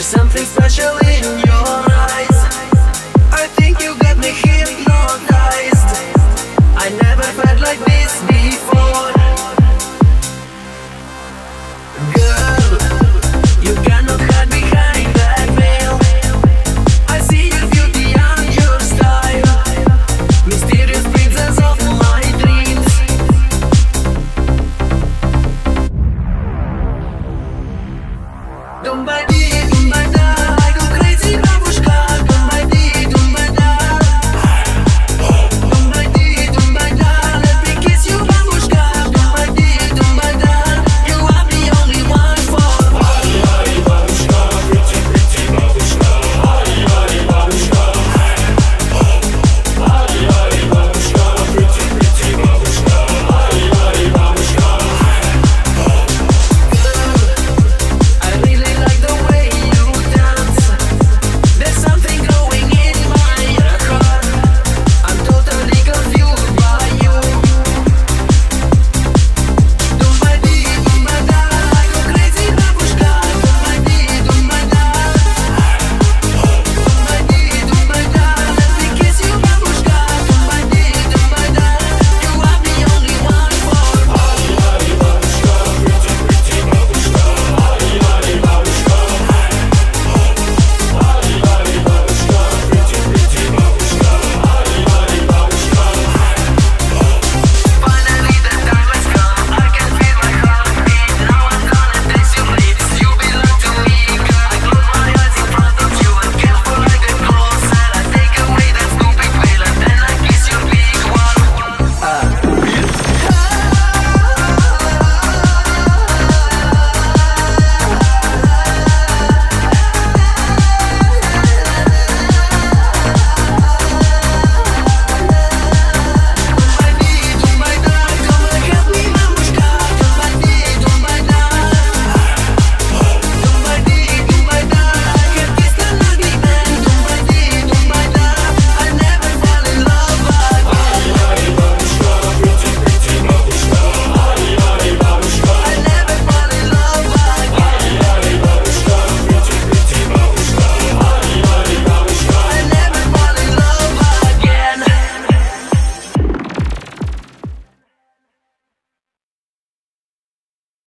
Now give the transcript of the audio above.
There's something special in your eyes. I think you got me hypnotized. I never felt like this before. Girl, you cannot hide behind that veil. I see your beauty and your style. Mysterious princess of my dreams. Don't buy me.